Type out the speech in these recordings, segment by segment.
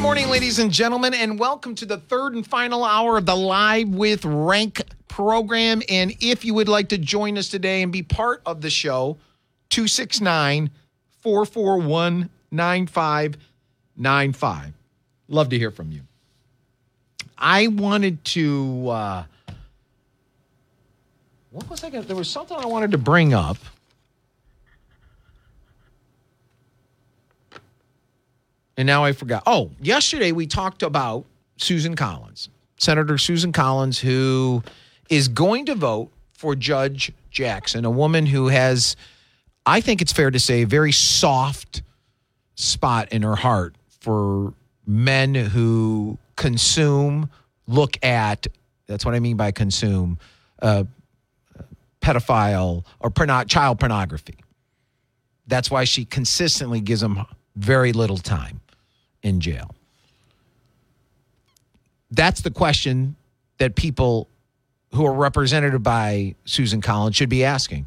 Good morning, ladies and gentlemen, and welcome to the third and final hour of the Live with Rank program. And if you would like to join us today and be part of the show, 269 441 9595. Love to hear from you. I wanted to, uh, what was I going to, there was something I wanted to bring up. And now I forgot. Oh, yesterday we talked about Susan Collins, Senator Susan Collins, who is going to vote for Judge Jackson, a woman who has, I think it's fair to say, a very soft spot in her heart for men who consume, look at, that's what I mean by consume, uh, pedophile or porno- child pornography. That's why she consistently gives them very little time in jail. That's the question that people who are represented by Susan Collins should be asking.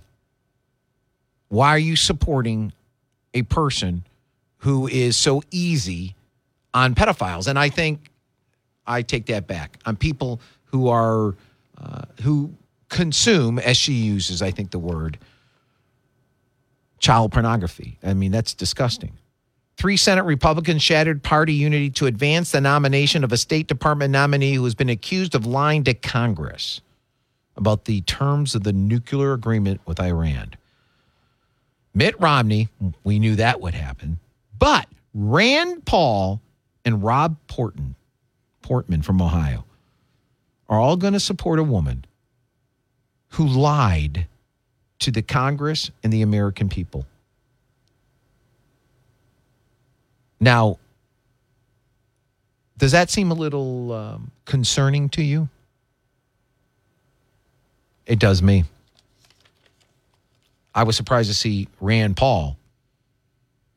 Why are you supporting a person who is so easy on pedophiles? And I think I take that back on people who are uh, who consume, as she uses, I think the word child pornography. I mean, that's disgusting. Three Senate Republicans shattered party unity to advance the nomination of a State Department nominee who has been accused of lying to Congress about the terms of the nuclear agreement with Iran. Mitt Romney, we knew that would happen, but Rand Paul and Rob Portman, Portman from Ohio, are all going to support a woman who lied to the Congress and the American people. Now, does that seem a little um, concerning to you? It does me. I was surprised to see Rand Paul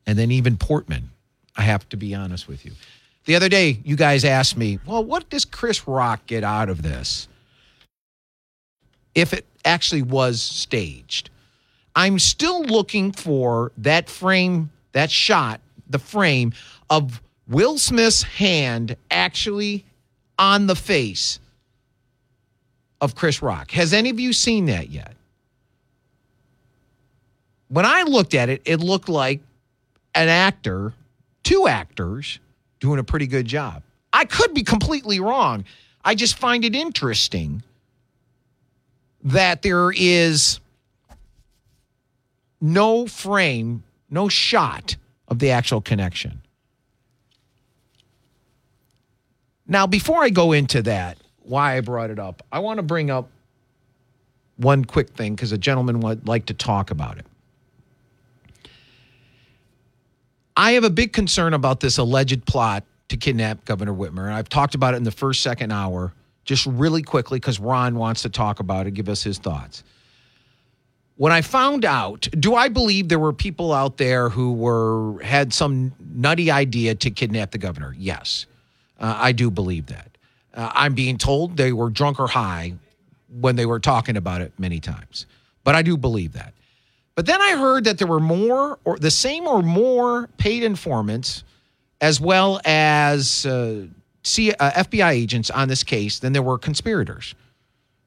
and then even Portman. I have to be honest with you. The other day, you guys asked me, well, what does Chris Rock get out of this? If it actually was staged. I'm still looking for that frame, that shot, the frame of Will Smith's hand actually on the face of Chris Rock. Has any of you seen that yet? When I looked at it, it looked like an actor, two actors, doing a pretty good job. I could be completely wrong. I just find it interesting that there is no frame, no shot of the actual connection. Now, before I go into that, why I brought it up, I want to bring up one quick thing because a gentleman would like to talk about it. I have a big concern about this alleged plot to kidnap Governor Whitmer. And I've talked about it in the first, second hour, just really quickly because Ron wants to talk about it, give us his thoughts. When I found out, do I believe there were people out there who were had some nutty idea to kidnap the governor? Yes, uh, I do believe that. Uh, I'm being told they were drunk or high when they were talking about it many times, but I do believe that. But then I heard that there were more or the same or more paid informants as well as uh, C, uh, FBI agents on this case than there were conspirators.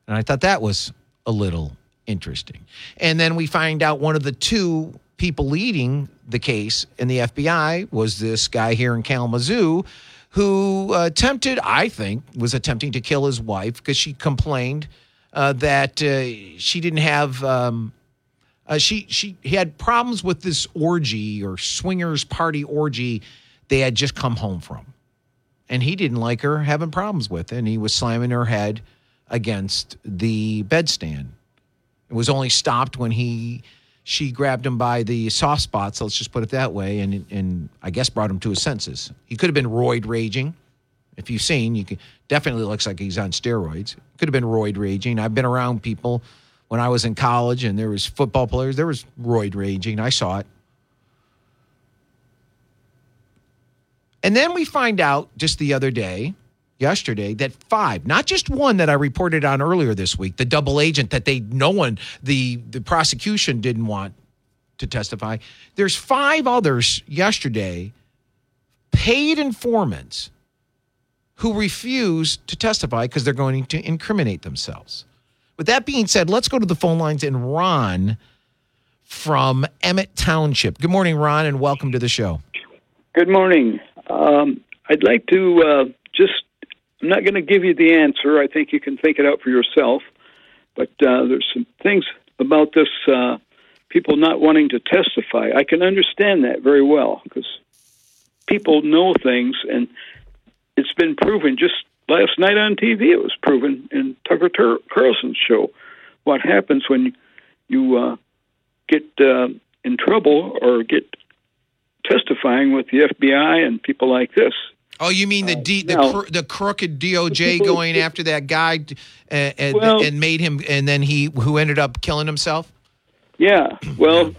And I thought that was a little interesting. And then we find out one of the two people leading the case in the FBI was this guy here in Kalamazoo who attempted, I think, was attempting to kill his wife because she complained uh, that uh, she didn't have. Um, uh, she she he had problems with this orgy or swingers party orgy they had just come home from, and he didn't like her having problems with it, and he was slamming her head against the bedstand. It was only stopped when he she grabbed him by the soft spots, let's just put it that way, and and I guess brought him to his senses. He could have been roid raging. If you've seen, you can definitely looks like he's on steroids. Could have been roid raging. I've been around people when I was in college and there was football players, there was roid raging. I saw it. And then we find out just the other day, yesterday, that five, not just one that I reported on earlier this week, the double agent that they no one the the prosecution didn't want to testify. There's five others yesterday, paid informants who refuse to testify because they're going to incriminate themselves. With that being said, let's go to the phone lines and Ron from Emmett Township. Good morning, Ron, and welcome to the show. Good morning. Um, I'd like to uh, I'm not going to give you the answer. I think you can think it out for yourself. But uh, there's some things about this uh, people not wanting to testify. I can understand that very well because people know things, and it's been proven just last night on TV. It was proven in Tucker Tur- Carlson's show what happens when you uh, get uh, in trouble or get testifying with the FBI and people like this. Oh, you mean the D, the, cr- the crooked DOJ going after that guy and, and, well, and, made him, and then he who ended up killing himself? Yeah. Well,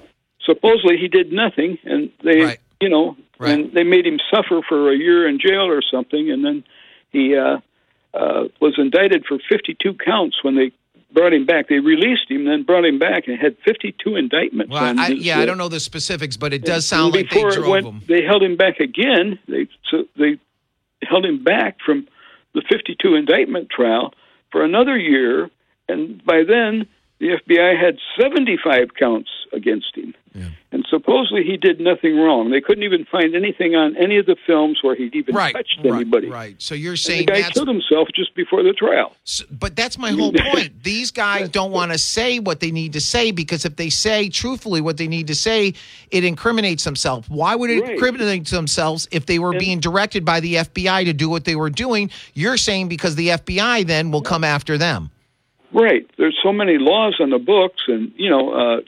supposedly he did nothing, and they, right. you know, right. and they made him suffer for a year in jail or something, and then he uh, uh, was indicted for 52 counts when they brought him back. They released him, then brought him back, and had 52 indictments. Well, I, yeah, I don't know the specifics, but it does sound like they drove went, him. They held him back again. They so they held him back from the 52 indictment trial for another year, and by then the FBI had 75 counts against him. Yeah. And supposedly he did nothing wrong. They couldn't even find anything on any of the films where he'd even right, touched anybody. Right. So you're saying and the guy killed himself just before the trial. So, but that's my whole point. These guys don't want to say what they need to say because if they say truthfully what they need to say, it incriminates themselves. Why would it right. incriminate themselves if they were and, being directed by the FBI to do what they were doing? You're saying because the FBI then will come after them. Right. There's so many laws on the books, and you know, uh,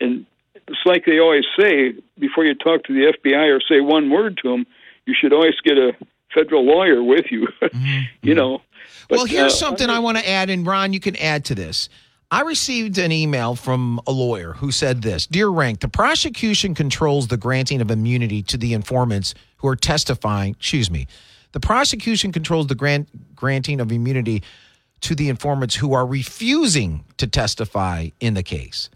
and it's like they always say before you talk to the FBI or say one word to them, you should always get a federal lawyer with you. mm-hmm. You know. But, well, here's uh, something I, I want to add, and Ron, you can add to this. I received an email from a lawyer who said this Dear Rank, the prosecution controls the granting of immunity to the informants who are testifying. Excuse me. The prosecution controls the grant, granting of immunity to the informants who are refusing to testify in the case.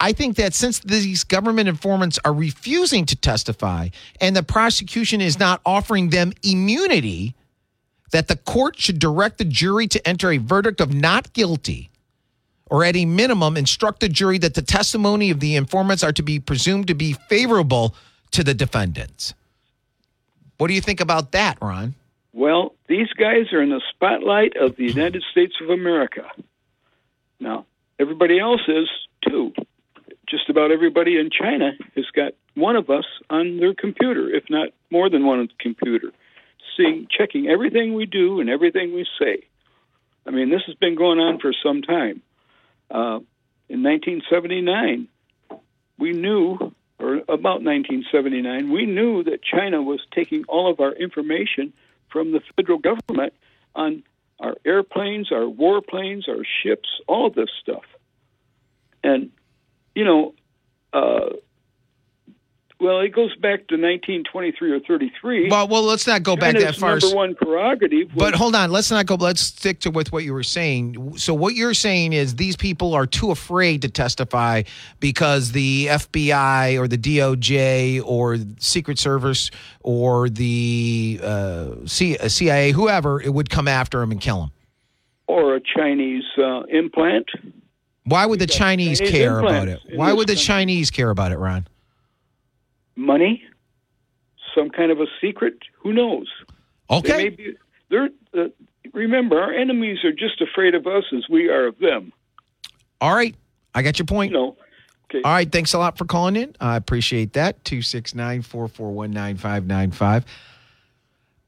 I think that since these government informants are refusing to testify and the prosecution is not offering them immunity, that the court should direct the jury to enter a verdict of not guilty or at a minimum instruct the jury that the testimony of the informants are to be presumed to be favorable to the defendants. What do you think about that, Ron? Well, these guys are in the spotlight of the United States of America. Now, everybody else is too. Just about everybody in China has got one of us on their computer, if not more than one computer, seeing, checking everything we do and everything we say. I mean, this has been going on for some time. Uh, in 1979, we knew, or about 1979, we knew that China was taking all of our information from the federal government on our airplanes, our warplanes, our ships, all of this stuff. And, you know, uh, well, it goes back to 1923 or 33. Well, well, let's not go China's back that far. Number one prerogative. but hold on, let's not go. Let's stick to with what you were saying. So what you're saying is these people are too afraid to testify because the FBI or the DOJ or Secret Service or the uh, CIA, whoever, it would come after them and kill them. Or a Chinese uh, implant. Why would the Chinese, Chinese care about it? Why would the country. Chinese care about it, Ron? Money, some kind of a secret. Who knows? Okay. They be, they're, uh, remember, our enemies are just afraid of us as we are of them. All right. I got your point. You know, okay. All right. Thanks a lot for calling in. I appreciate that. 269 441 9595.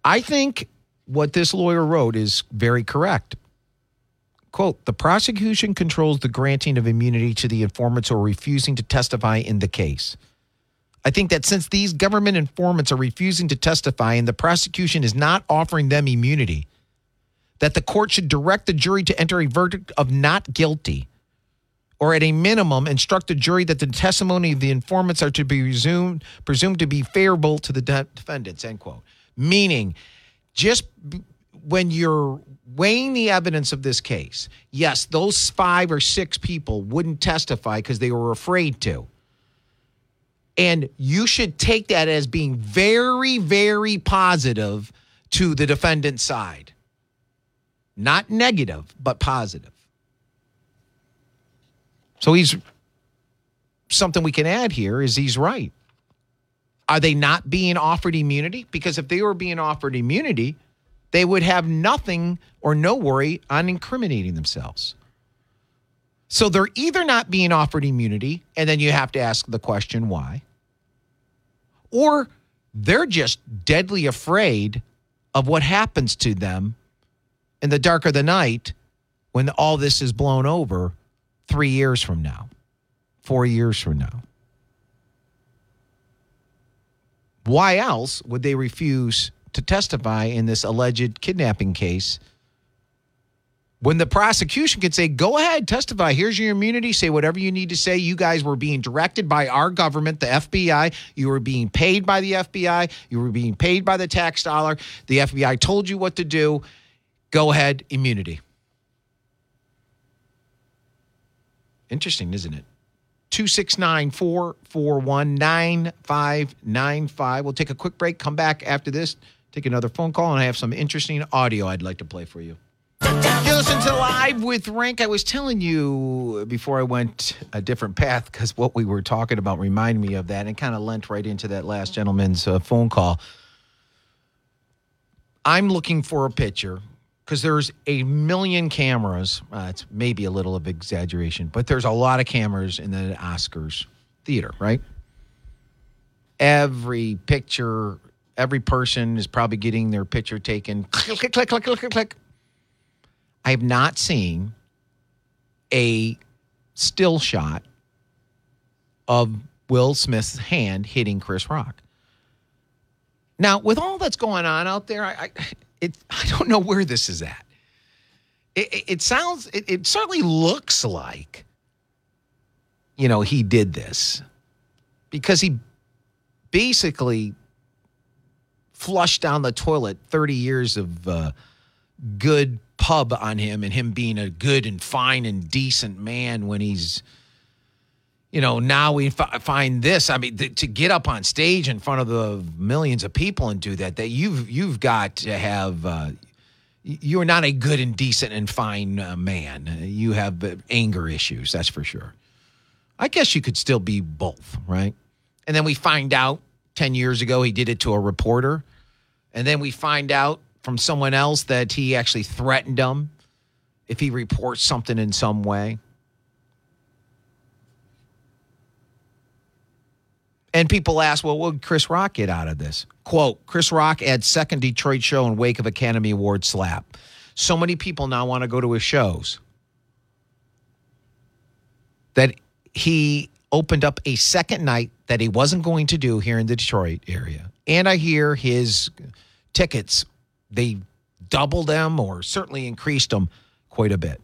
I think what this lawyer wrote is very correct. Quote, the prosecution controls the granting of immunity to the informants who are refusing to testify in the case. I think that since these government informants are refusing to testify and the prosecution is not offering them immunity, that the court should direct the jury to enter a verdict of not guilty, or at a minimum, instruct the jury that the testimony of the informants are to be presumed, presumed to be favorable to the de- defendants, end quote. Meaning, just b- when you're weighing the evidence of this case, yes, those five or six people wouldn't testify because they were afraid to. And you should take that as being very, very positive to the defendant's side. Not negative, but positive. So he's something we can add here is he's right. Are they not being offered immunity? Because if they were being offered immunity, they would have nothing or no worry on incriminating themselves. So they're either not being offered immunity, and then you have to ask the question why, or they're just deadly afraid of what happens to them in the dark of the night when all this is blown over three years from now, four years from now. Why else would they refuse to testify in this alleged kidnapping case when the prosecution could say, go ahead, testify. Here's your immunity. Say whatever you need to say. You guys were being directed by our government, the FBI. You were being paid by the FBI. You were being paid by the tax dollar. The FBI told you what to do. Go ahead, immunity. Interesting, isn't it? 269 441 9595. We'll take a quick break, come back after this, take another phone call, and I have some interesting audio I'd like to play for you. You listen to Live with Rank. I was telling you before I went a different path because what we were talking about reminded me of that and kind of lent right into that last gentleman's uh, phone call. I'm looking for a picture because there's a million cameras. Uh, it's maybe a little of exaggeration, but there's a lot of cameras in the Oscars theater, right? Every picture, every person is probably getting their picture taken. Click, click, click, click, click, click. I have not seen a still shot of Will Smith's hand hitting Chris Rock. Now, with all that's going on out there, I, I it I don't know where this is at. It, it, it sounds, it, it certainly looks like, you know, he did this because he basically flushed down the toilet 30 years of uh, good pub on him and him being a good and fine and decent man when he's you know now we f- find this. I mean th- to get up on stage in front of the millions of people and do that that you've you've got to have uh, you are not a good and decent and fine uh, man. You have uh, anger issues that's for sure. I guess you could still be both right? And then we find out 10 years ago he did it to a reporter. And then we find out from someone else that he actually threatened him if he reports something in some way. And people ask, well, what would Chris Rock get out of this? Quote Chris Rock adds second Detroit show in wake of Academy Award slap. So many people now want to go to his shows that he opened up a second night that he wasn't going to do here in the Detroit area. And I hear his tickets they doubled them or certainly increased them quite a bit.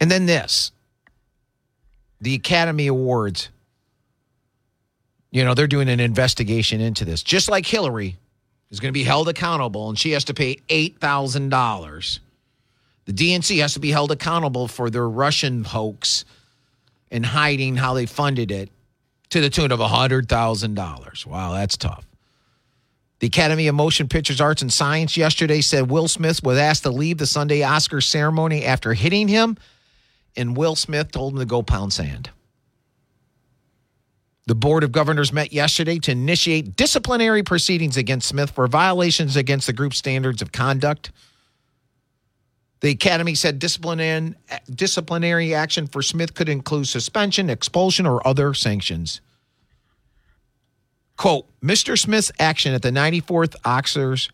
And then this the Academy Awards. You know, they're doing an investigation into this, just like Hillary is going to be held accountable and she has to pay $8,000. The DNC has to be held accountable for their Russian hoax and hiding how they funded it to the tune of $100,000. Wow, that's tough. The Academy of Motion Pictures Arts and Science yesterday said Will Smith was asked to leave the Sunday Oscar ceremony after hitting him, and Will Smith told him to go pound sand. The Board of Governors met yesterday to initiate disciplinary proceedings against Smith for violations against the group's standards of conduct. The Academy said disciplinary, disciplinary action for Smith could include suspension, expulsion, or other sanctions. Quote Mr. Smith's action at the 94th Oscars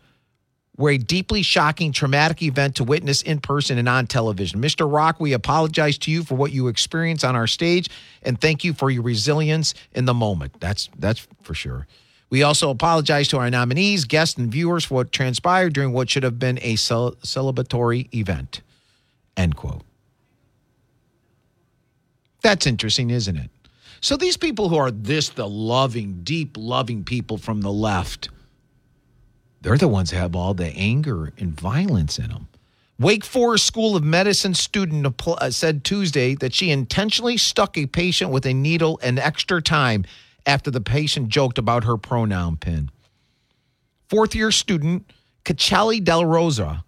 were a deeply shocking, traumatic event to witness in person and on television. Mr. Rock, we apologize to you for what you experienced on our stage and thank you for your resilience in the moment. That's that's for sure. We also apologize to our nominees, guests, and viewers for what transpired during what should have been a cel- celebratory event. End quote. That's interesting, isn't it? So these people who are this, the loving, deep, loving people from the left, they're the ones that have all the anger and violence in them. Wake Forest School of Medicine student said Tuesday that she intentionally stuck a patient with a needle an extra time after the patient joked about her pronoun pin. Fourth year student Kachali Del Rosa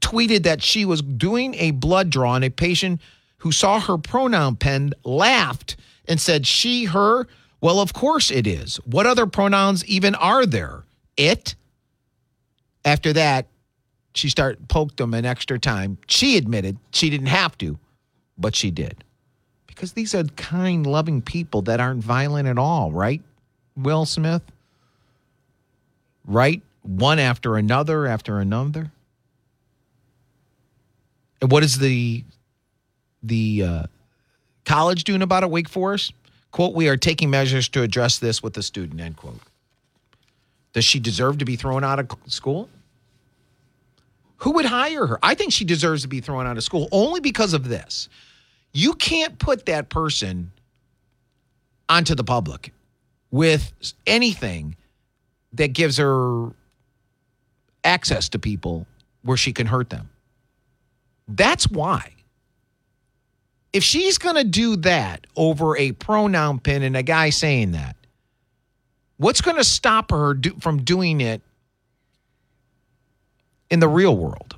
tweeted that she was doing a blood draw on a patient who saw her pronoun pen laughed and said she, her. Well, of course it is. What other pronouns even are there? It. After that, she started poked them an extra time. She admitted she didn't have to, but she did because these are kind, loving people that aren't violent at all, right? Will Smith? Right? One after another after another. And what is the the uh, college doing about it? Wake Forest quote: "We are taking measures to address this with the student." End quote. Does she deserve to be thrown out of school? Who would hire her? I think she deserves to be thrown out of school only because of this. You can't put that person onto the public with anything that gives her access to people where she can hurt them. That's why. If she's going to do that over a pronoun pin and a guy saying that, what's going to stop her do, from doing it in the real world?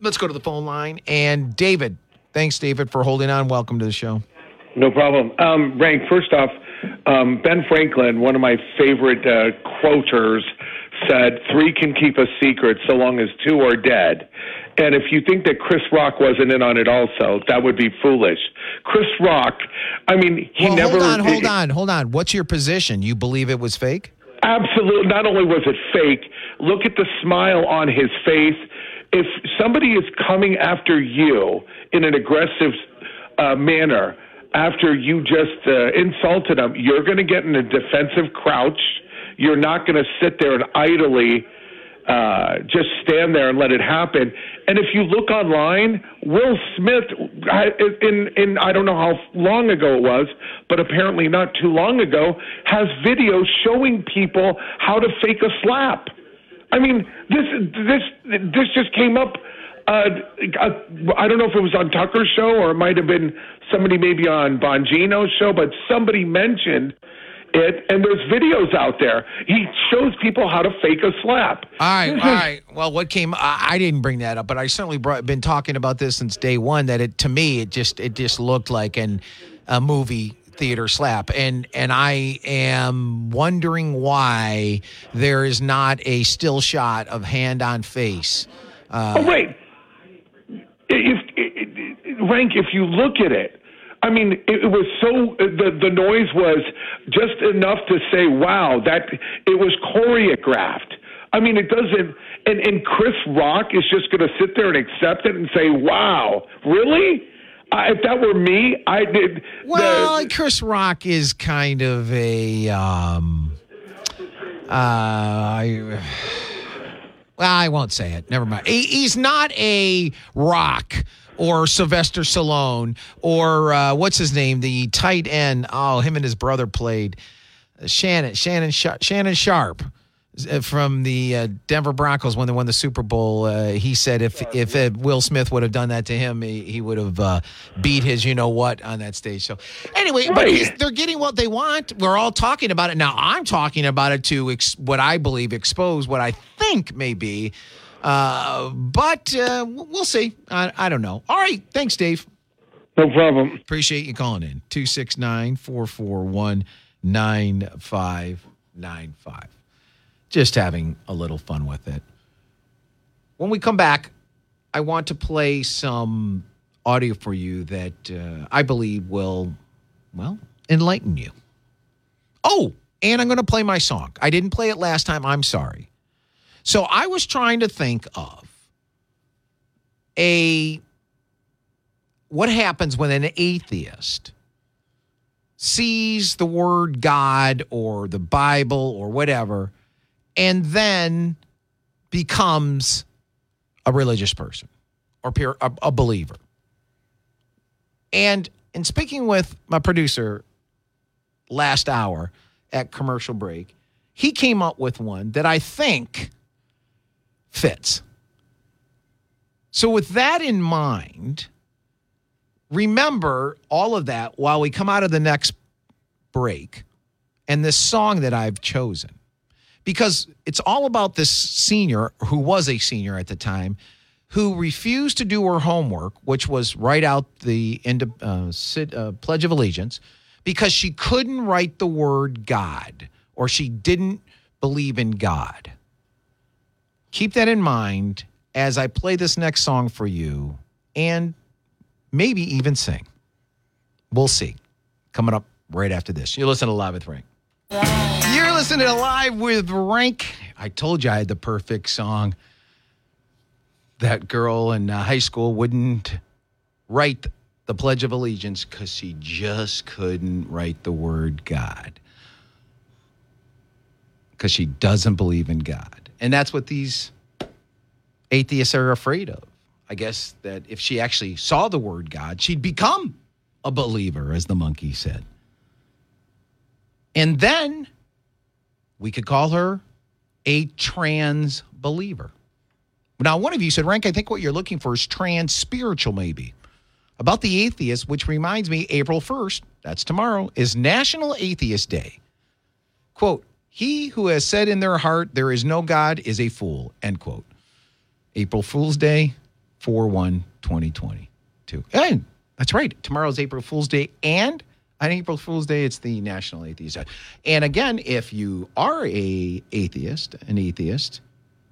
Let's go to the phone line. And David, thanks, David, for holding on. Welcome to the show. No problem. Um, Rank, first off, um, Ben Franklin, one of my favorite uh, quoters, said, Three can keep a secret so long as two are dead. And if you think that Chris Rock wasn't in on it also, that would be foolish. Chris Rock, I mean, he well, never. Hold on, hold on, hold on. What's your position? You believe it was fake? Absolutely. Not only was it fake, look at the smile on his face if somebody is coming after you in an aggressive uh, manner after you just uh, insulted them, you're going to get in a defensive crouch. You're not going to sit there and idly uh, just stand there and let it happen. And if you look online, Will Smith, in in I don't know how long ago it was, but apparently not too long ago, has videos showing people how to fake a slap. I mean, this this this just came up. Uh, uh, I don't know if it was on Tucker's show or it might have been somebody maybe on Bongino's show, but somebody mentioned it, and there's videos out there. He shows people how to fake a slap. All right, all right. Well, what came? I, I didn't bring that up, but I certainly brought, been talking about this since day one. That it to me, it just it just looked like an a movie theater slap and and I am wondering why there is not a still shot of hand on face. Uh, oh wait, if, if rank if you look at it, I mean it, was so the the noise was just enough to say wow that it was choreographed. I mean it doesn't and and Chris Rock is just going to sit there and accept it and say wow really I, if that were me, I did. Well, the, Chris Rock is kind of a. Um, uh, I, well, I won't say it. Never mind. He, he's not a rock or Sylvester Stallone or uh, what's his name, the tight end. Oh, him and his brother played. Shannon, Shannon, Shannon Sharpe. Uh, from the uh, Denver Broncos when they won the Super Bowl. Uh, he said if if uh, Will Smith would have done that to him, he, he would have uh, beat his you know what on that stage. So anyway, but they're getting what they want. We're all talking about it now. I'm talking about it to ex- what I believe expose what I think may be. Uh, but we'll see. I, I don't know. All right. Thanks, Dave. No problem. Appreciate you calling in. 269 441 9595 just having a little fun with it. When we come back, I want to play some audio for you that uh, I believe will, well, enlighten you. Oh, And I'm going to play my song. I didn't play it last time. I'm sorry. So I was trying to think of a what happens when an atheist sees the word God or the Bible or whatever and then becomes a religious person or a, a believer. And in speaking with my producer last hour at commercial break, he came up with one that I think fits. So, with that in mind, remember all of that while we come out of the next break and this song that I've chosen. Because it's all about this senior who was a senior at the time who refused to do her homework, which was write out the end uh, uh, Pledge of Allegiance, because she couldn't write the word God or she didn't believe in God. Keep that in mind as I play this next song for you and maybe even sing. We'll see. Coming up right after this. You listen to Live with Rank. Listening to Live with Rank. I told you I had the perfect song. That girl in uh, high school wouldn't write the Pledge of Allegiance because she just couldn't write the word God. Because she doesn't believe in God. And that's what these atheists are afraid of. I guess that if she actually saw the word God, she'd become a believer, as the monkey said. And then we could call her a trans believer. Now, one of you said, Rank, I think what you're looking for is trans spiritual, maybe. About the atheist, which reminds me, April 1st, that's tomorrow, is National Atheist Day. Quote, he who has said in their heart, there is no God, is a fool, end quote. April Fool's Day, 4 1 2022. And that's right. Tomorrow's April Fool's Day. And on April Fool's Day, it's the National Atheist Day. And again, if you are a atheist, an atheist,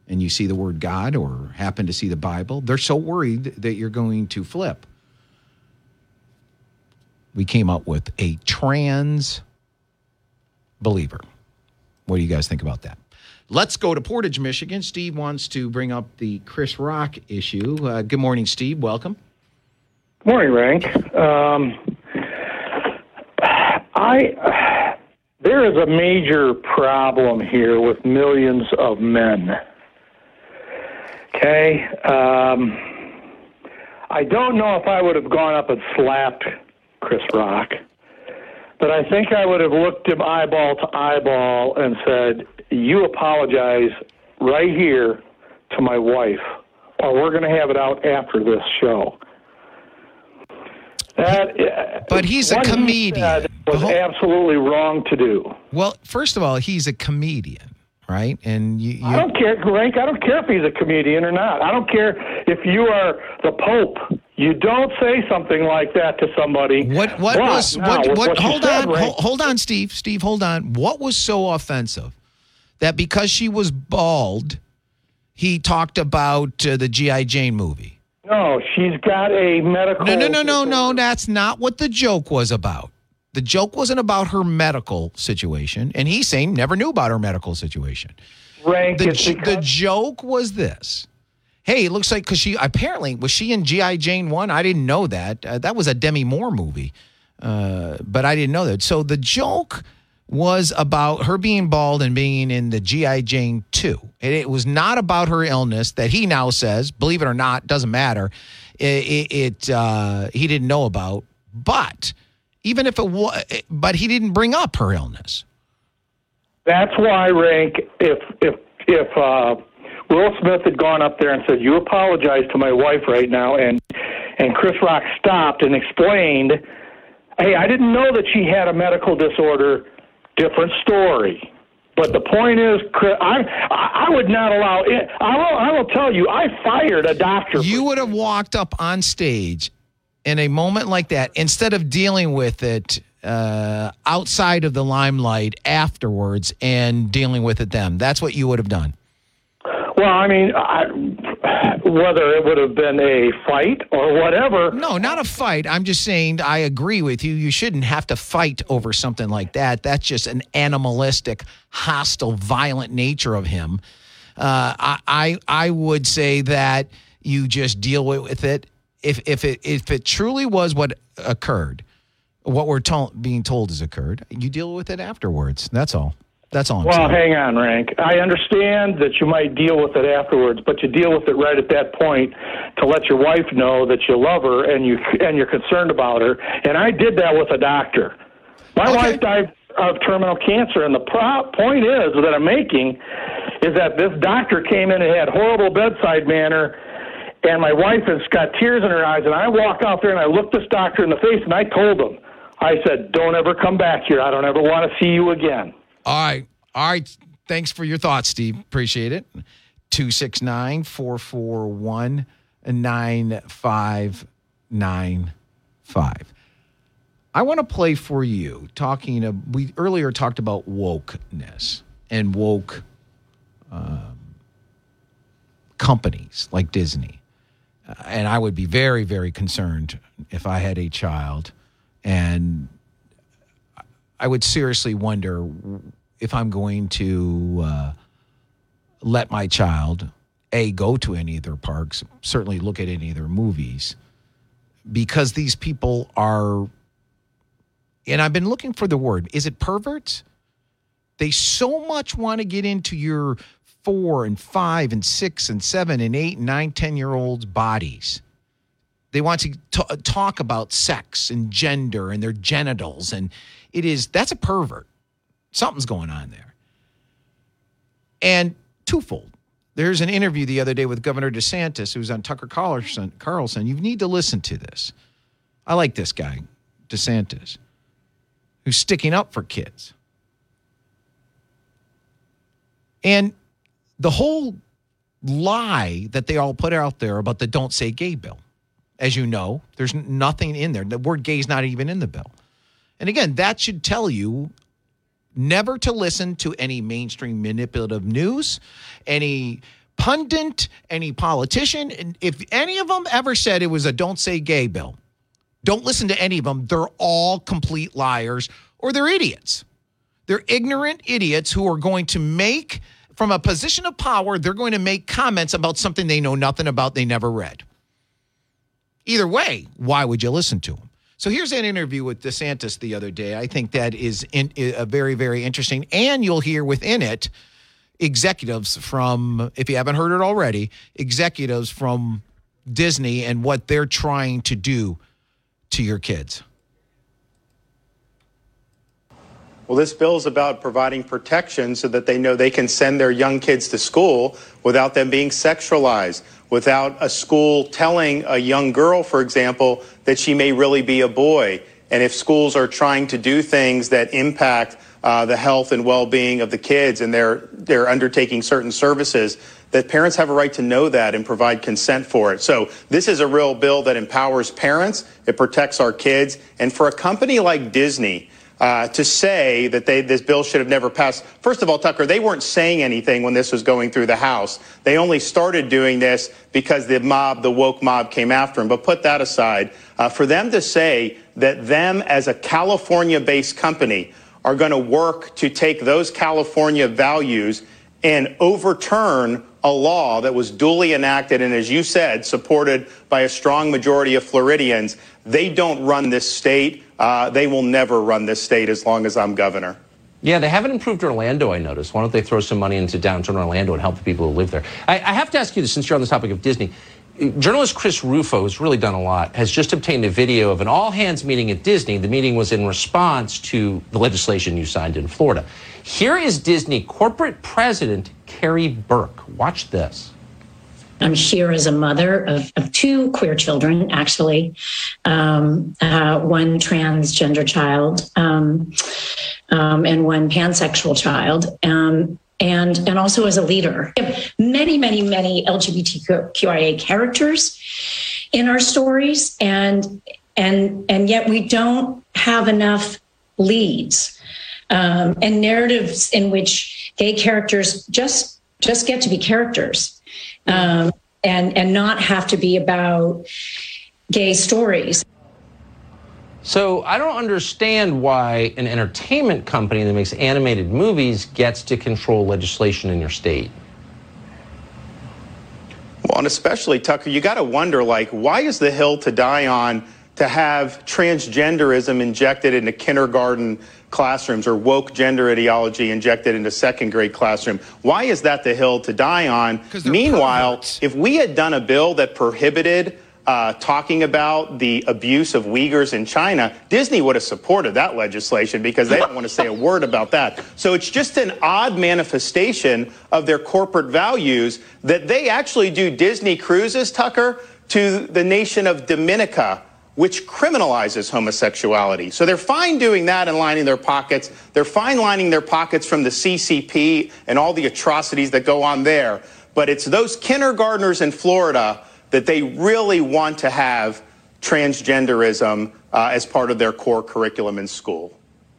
and you see the word God or happen to see the Bible, they're so worried that you're going to flip. We came up with a trans believer. What do you guys think about that? Let's go to Portage, Michigan. Steve wants to bring up the Chris Rock issue. Uh, good morning, Steve. Welcome. Morning, Rank. Um, I there is a major problem here with millions of men. Okay, um, I don't know if I would have gone up and slapped Chris Rock, but I think I would have looked him eyeball to eyeball and said, you apologize right here to my wife, or we're going to have it out after this show. That, but he's a comedian. He was absolutely wrong to do. Well, first of all, he's a comedian, right? And you, you, I don't care, Rank. I don't care if he's a comedian or not. I don't care if you are the Pope. You don't say something like that to somebody. What? What but, was? What? what, what hold on. Hold, hold on, Steve. Steve, hold on. What was so offensive? that because she was bald, he talked about uh, the G.I. Jane movie. No, she's got a medical. No, no, no, no, no. That's not what the joke was about. The joke wasn't about her medical situation, and he's saying never knew about her medical situation. Rank the, the joke was this. Hey, it looks like because she apparently was she in GI Jane one. I didn't know that. Uh, that was a Demi Moore movie, uh, but I didn't know that. So the joke was about her being bald and being in the G.I. Jane 2. And it was not about her illness that he now says, believe it or not, doesn't matter. It, it uh, he didn't know about. But even if it was, but he didn't bring up her illness. That's why, Rank, if, if, if, uh, Will Smith had gone up there and said, "You apologize to my wife right now," and and Chris Rock stopped and explained, "Hey, I didn't know that she had a medical disorder different story. But the point is, I I would not allow it. I will I will tell you, I fired a doctor. You would have walked up on stage in a moment like that instead of dealing with it uh, outside of the limelight afterwards and dealing with it then. That's what you would have done. Well, I mean, I, whether it would have been a fight or whatever. No, not a fight. I'm just saying I agree with you. You shouldn't have to fight over something like that. That's just an animalistic, hostile, violent nature of him. Uh, I, I I would say that you just deal with it. If if it if it truly was what occurred, what we're told being told has occurred, you deal with it afterwards. That's all. That's all. I'm Well, saying. hang on, Rank. I understand that you might deal with it afterwards, but you deal with it right at that point to let your wife know that you love her and you and you're concerned about her. And I did that with a doctor. My Okay. wife died of terminal cancer, and the pro- point is that I'm making is that this doctor came in and had horrible bedside manner. And my wife has got tears in her eyes, and I walk out there and I look this doctor in the face, and I told him, I said, "Don't ever come back here. I don't ever want to see you again." All right. All right. Thanks for your thoughts, Steve. Appreciate it. 269 441 9595. I want to play for you talking of, we earlier talked about wokeness and woke um, companies like Disney. And I would be very, very concerned if I had a child and I would seriously wonder if I'm going to uh, let my child a go to any of their parks, certainly look at any of their movies, because these people are. And I've been looking for the word. Is it perverts? They so much want to get into your four and five and six and seven and eight and nine, ten year olds' bodies. They want to t- talk about sex and gender and their genitals, and it is that's a pervert. Something's going on there. And twofold. There's an interview the other day with Governor DeSantis, who was on Tucker Carlson. Carlson. You need to listen to this. I like this guy, DeSantis, who's sticking up for kids. And the whole lie that they all put out there about the don't say gay bill. As you know, there's nothing in there. The word gay is not even in the bill. And again, that should tell you never to listen to any mainstream manipulative news, any pundit, any politician. And if any of them ever said it was a don't say gay bill, don't listen to any of them. They're all complete liars or they're idiots. They're ignorant idiots who are going to make, from a position of power, they're going to make comments about something they know nothing about, they never read. Either way, why would you listen to them? So here's an interview with DeSantis the other day. I think that is in, a very, very interesting. And you'll hear within it executives from, if you haven't heard it already, executives from Disney and what they're trying to do to your kids. Well, this bill is about providing protection so that they know they can send their young kids to school without them being sexualized, without a school telling a young girl, for example, that she may really be a boy. And if schools are trying to do things that impact uh, the health and well-being of the kids and they're, they're undertaking certain services, that parents have a right to know that and provide consent for it. So this is a real bill that empowers parents, it protects our kids, and for a company like Disney, uh, to say that they, this bill should have never passed. First of all, Tucker, they weren't saying anything when this was going through the House. They only started doing this because the mob, the woke mob, came after them. But put that aside. Uh, for them to say that them as a California-based company are going to work to take those California values and overturn a law that was duly enacted and, as you said, supported by a strong majority of Floridians, they don't run this state. Uh, they will never run this state as long as I'm governor. Yeah, they haven't improved Orlando, I noticed. Why don't they throw some money into downtown Orlando and help the people who live there? I, I have to ask you this, since you're on the topic of Disney. Journalist Chris Rufo, who's really done a lot, has just obtained a video of an all hands meeting at Disney. The meeting was in response to the legislation you signed in Florida. Here is Disney corporate president Karey Burke. Watch this. I'm here as a mother of, of two queer children, actually, um, uh, one transgender child um, um, and one pansexual child. Um, and, and also as a leader. We have many, many, many LGBTQIA characters in our stories, and and and yet we don't have enough leads um, and narratives in which gay characters just just get to be characters um, and and not have to be about gay stories. So I don't understand why an entertainment company that makes animated movies gets to control legislation in your state. Well, and especially Tucker, you got to wonder like, why is the hill to die on to have transgenderism injected into kindergarten classrooms or woke gender ideology injected into second grade classroom? Why is that the hill to die on? Meanwhile, perverts. if we had done a bill that prohibited uh, talking about the abuse of Uyghurs in China, Disney would have supported that legislation because they don't want to say a word about that. So it's just an odd manifestation of their corporate values that they actually do Disney cruises, Tucker, to the nation of Dominica, which criminalizes homosexuality. So they're fine doing that and lining their pockets. They're fine lining their pockets from the CCP and all the atrocities that go on there. But it's those kindergartners in Florida that they really want to have transgenderism uh, as part of their core curriculum in school.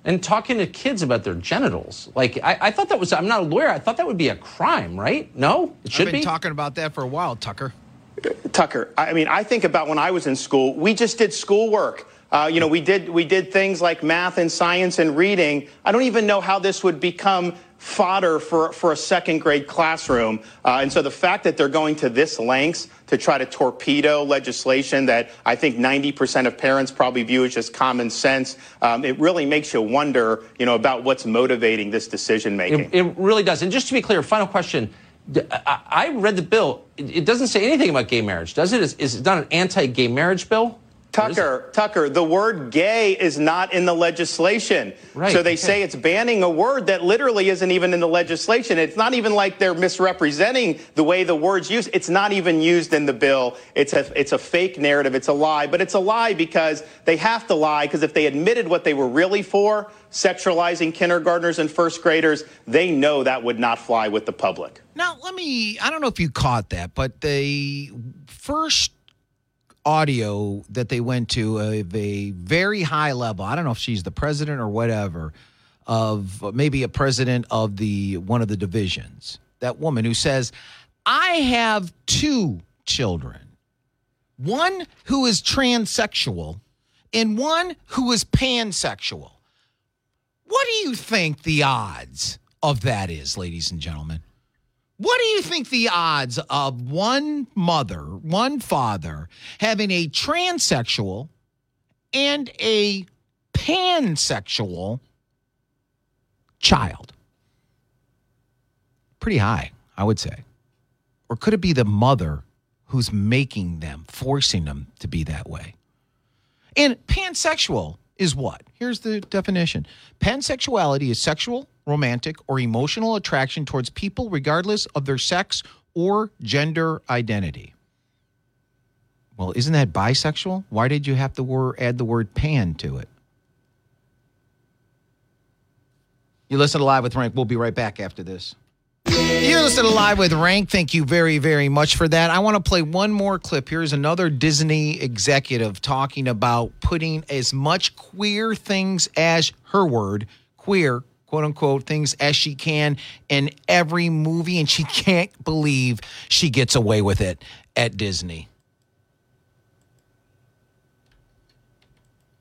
And talking to kids about their genitals. Like, I, I, thought that was, I'm not a lawyer, I thought that would be a crime, right? No? It should I've been be? talking about that for a while, Tucker. Tucker, I mean, I think about when I was in school, we just did schoolwork. Uh, you know, we did we did things like math and science and reading. I don't even know how this would become fodder for, for a second grade classroom. Uh, and so the fact that they're going to this lengths to try to torpedo legislation that I think 90% of parents probably view as just common sense, um, it really makes you wonder, you know, about what's motivating this decision making. It, it, really does. And just to be clear, final question. I read the bill. It doesn't say anything about gay marriage, does it? Is, is it not an anti-gay marriage bill? Tucker, Tucker, the word gay is not in the legislation. Right, so they okay. say it's banning a word that literally isn't even in the legislation. It's not even like they're misrepresenting the way the word's used. It's not even used in the bill. It's a, it's a fake narrative. It's a lie. But it's a lie because they have to lie because if they admitted what they were really for, sexualizing kindergartners and first graders, they know that would not fly with the public. Now, let me, I don't know if you caught that, but the first audio that they went to of a very high level. I don't know if she's the president or whatever of maybe a president of the one of the divisions. That woman who says, "I have two children. One who is transsexual and one who is pansexual." What do you think the odds of that is, ladies and gentlemen? What do you think the odds of one mother, one father having a transsexual and a pansexual child? Pretty high, I would say. Or could it be the mother who's making them, forcing them to be that way? And pansexual is what? Here's the definition pansexuality is sexual romantic, or emotional attraction towards people regardless of their sex or gender identity. Well, isn't that bisexual? Why did you have to wor- add the word pan to it? You listen to Live with Rank. We'll be right back after this. You're listening to Live with Rank. Thank you very, very much for that. I want to play one more clip. Here's another Disney executive talking about putting as much queer things as her word, queer, quote unquote things as she can in every movie, and she can't believe she gets away with it at Disney.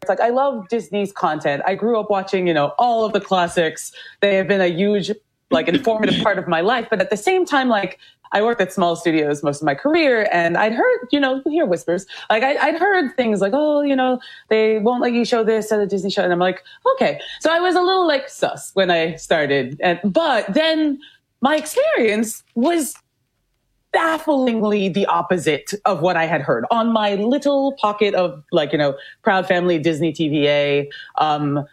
It's like I love Disney's content. I grew up watching, you know, all of the classics. They have been a huge like informative part of my life, but at the same time like I worked at small studios most of my career and I'd heard, you know, hear whispers. Like I, would heard things like, oh, you know, they won't let you show this at a Disney show. And I'm like, okay. So I was a little like sus when I started. And, but then my experience was bafflingly the opposite of what I had heard on my little pocket of like, you know, proud family Disney TVA. Um,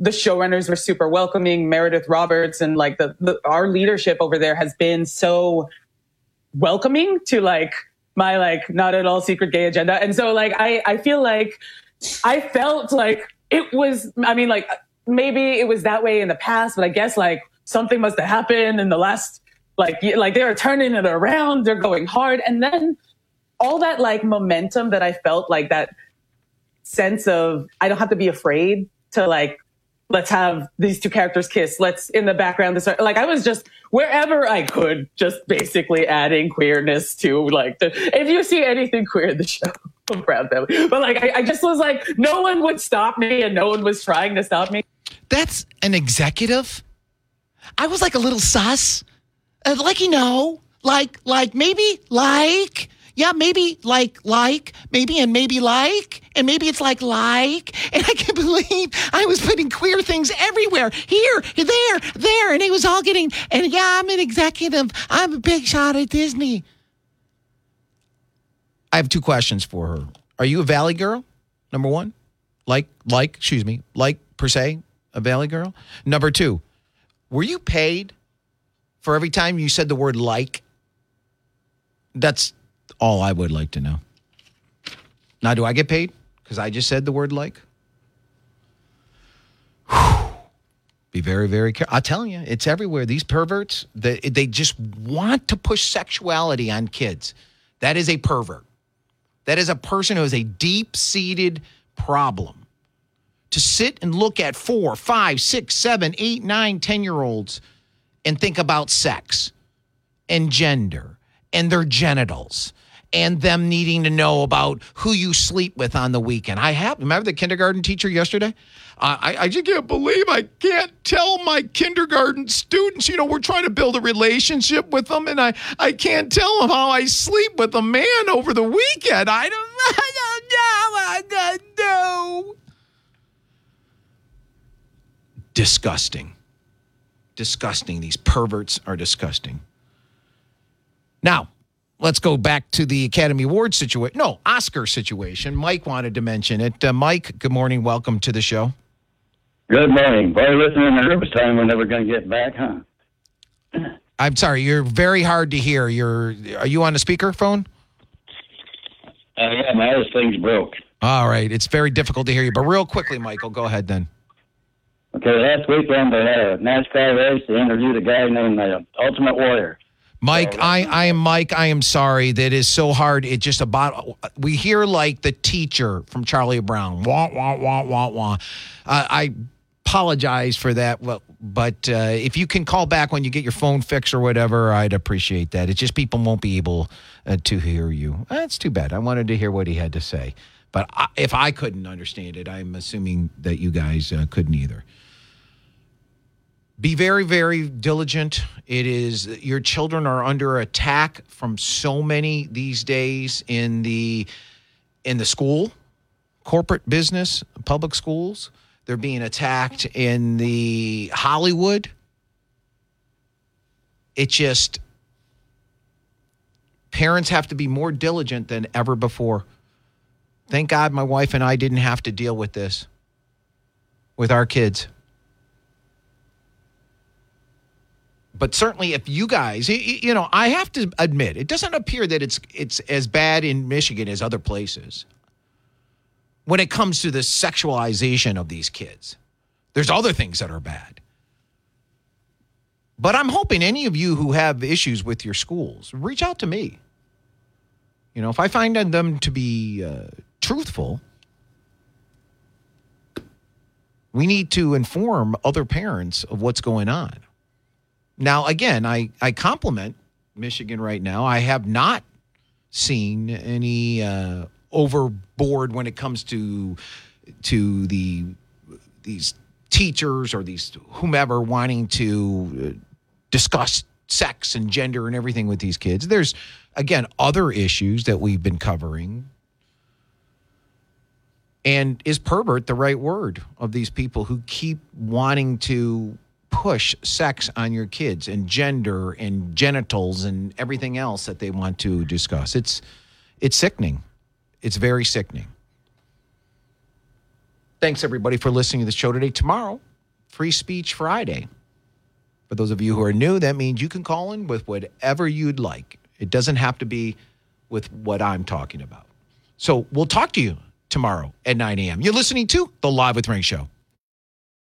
the showrunners were super welcoming, Meredith Roberts and like the, the our leadership over there has been so welcoming to like my like not at all secret gay agenda. And so like I I feel like I felt like it was I mean like maybe it was that way in the past, but I guess like something must have happened in the last like like they are turning it around, they're going hard and then all that like momentum that I felt like that sense of I don't have to be afraid to like let's have these two characters kiss. Let's in the background. This like I was just wherever I could, just basically adding queerness to like the. If you see anything queer in the show, I'm family. But like I, I just was like, no one would stop me, and no one was trying to stop me. That's an executive. I was like a little sus, uh, like you know, like like maybe like yeah, maybe like, like, maybe, and maybe like, and maybe it's like, like. And I can't believe I was putting queer things everywhere here, there, there. And it was all getting, and yeah, I'm an executive. I'm a big shot at Disney. I have two questions for her. Are you a Valley girl? Number one, like, like, excuse me, like per se, a Valley girl. Number two, were you paid for every time you said the word like? That's all I would like to know. Now, do I get paid? Because I just said the word like. Be very, very careful. I'm telling you, it's everywhere. These perverts, they, they just want to push sexuality on kids. That is a pervert. That is a person who has a deep seated problem. To sit and look at four, five, six, seven, eight, nine, ten year olds and think about sex and gender and their genitals and them needing to know about who you sleep with on the weekend. I have remember the kindergarten teacher yesterday. I, I just can't believe I can't tell my kindergarten students. You know, we're trying to build a relationship with them, and I I can't tell them how I sleep with a man over the weekend. I don't, I don't know. I know. Disgusting. Disgusting. These perverts are disgusting. Now, let's go back to the Academy Award situation. No, Oscar situation. Mike wanted to mention it. Uh, Mike, good morning. Welcome to the show. Good morning. Boy, listening to nervous time, we're never going to get back, huh? I'm sorry, you're very hard to hear. You're are you on a speakerphone? Uh, yeah, my other thing's broke. All right, it's very difficult to hear you. But real quickly, Michael, go ahead then. Okay, last weekend they had a NASCAR race. They interviewed a guy named the Ultimate Warrior. Mike, I, I am Mike. I am sorry. That is so hard. It just about we hear like the teacher from Charlie Brown. Wah wah wah wah wah. Uh, I apologize for that. Well, but uh, if you can call back when you get your phone fixed or whatever, I'd appreciate that. It's just people won't be able uh, to hear you. That's too bad. I wanted to hear what he had to say, but I, if I couldn't understand it, I'm assuming that you guys uh, couldn't either be very very diligent. It is your children are under attack from so many these days in the in the school corporate business public schools. They're being attacked in the hollywood. It just parents have to be more diligent than ever before. Thank god my wife and i didn't have to deal with this with our kids but certainly if you guys you know i have to admit it doesn't appear that it's it's as bad in michigan as other places when it comes to the sexualization of these kids. There's other things that are bad. But i'm hoping any of you who have issues with your schools reach out to me. You know if i find them to be uh, truthful we need to inform other parents of what's going on now, again, I, I compliment Michigan right now. I have not seen any uh, overboard when it comes to to the these teachers or these whomever wanting to uh, discuss sex and gender and everything with these kids. There's again other issues that we've been covering. And is pervert the right word of these people who keep wanting to push sex on your kids and gender and genitals and everything else that they want to discuss. It's it's sickening. It's very sickening. Thanks everybody for listening to the show today. Tomorrow, Free Speech Friday. For those of you who are new, that means you can call in with whatever you'd like. It doesn't have to be with what I'm talking about. So we'll talk to you tomorrow at 9 a.m. You're listening to The Live with Ring Show.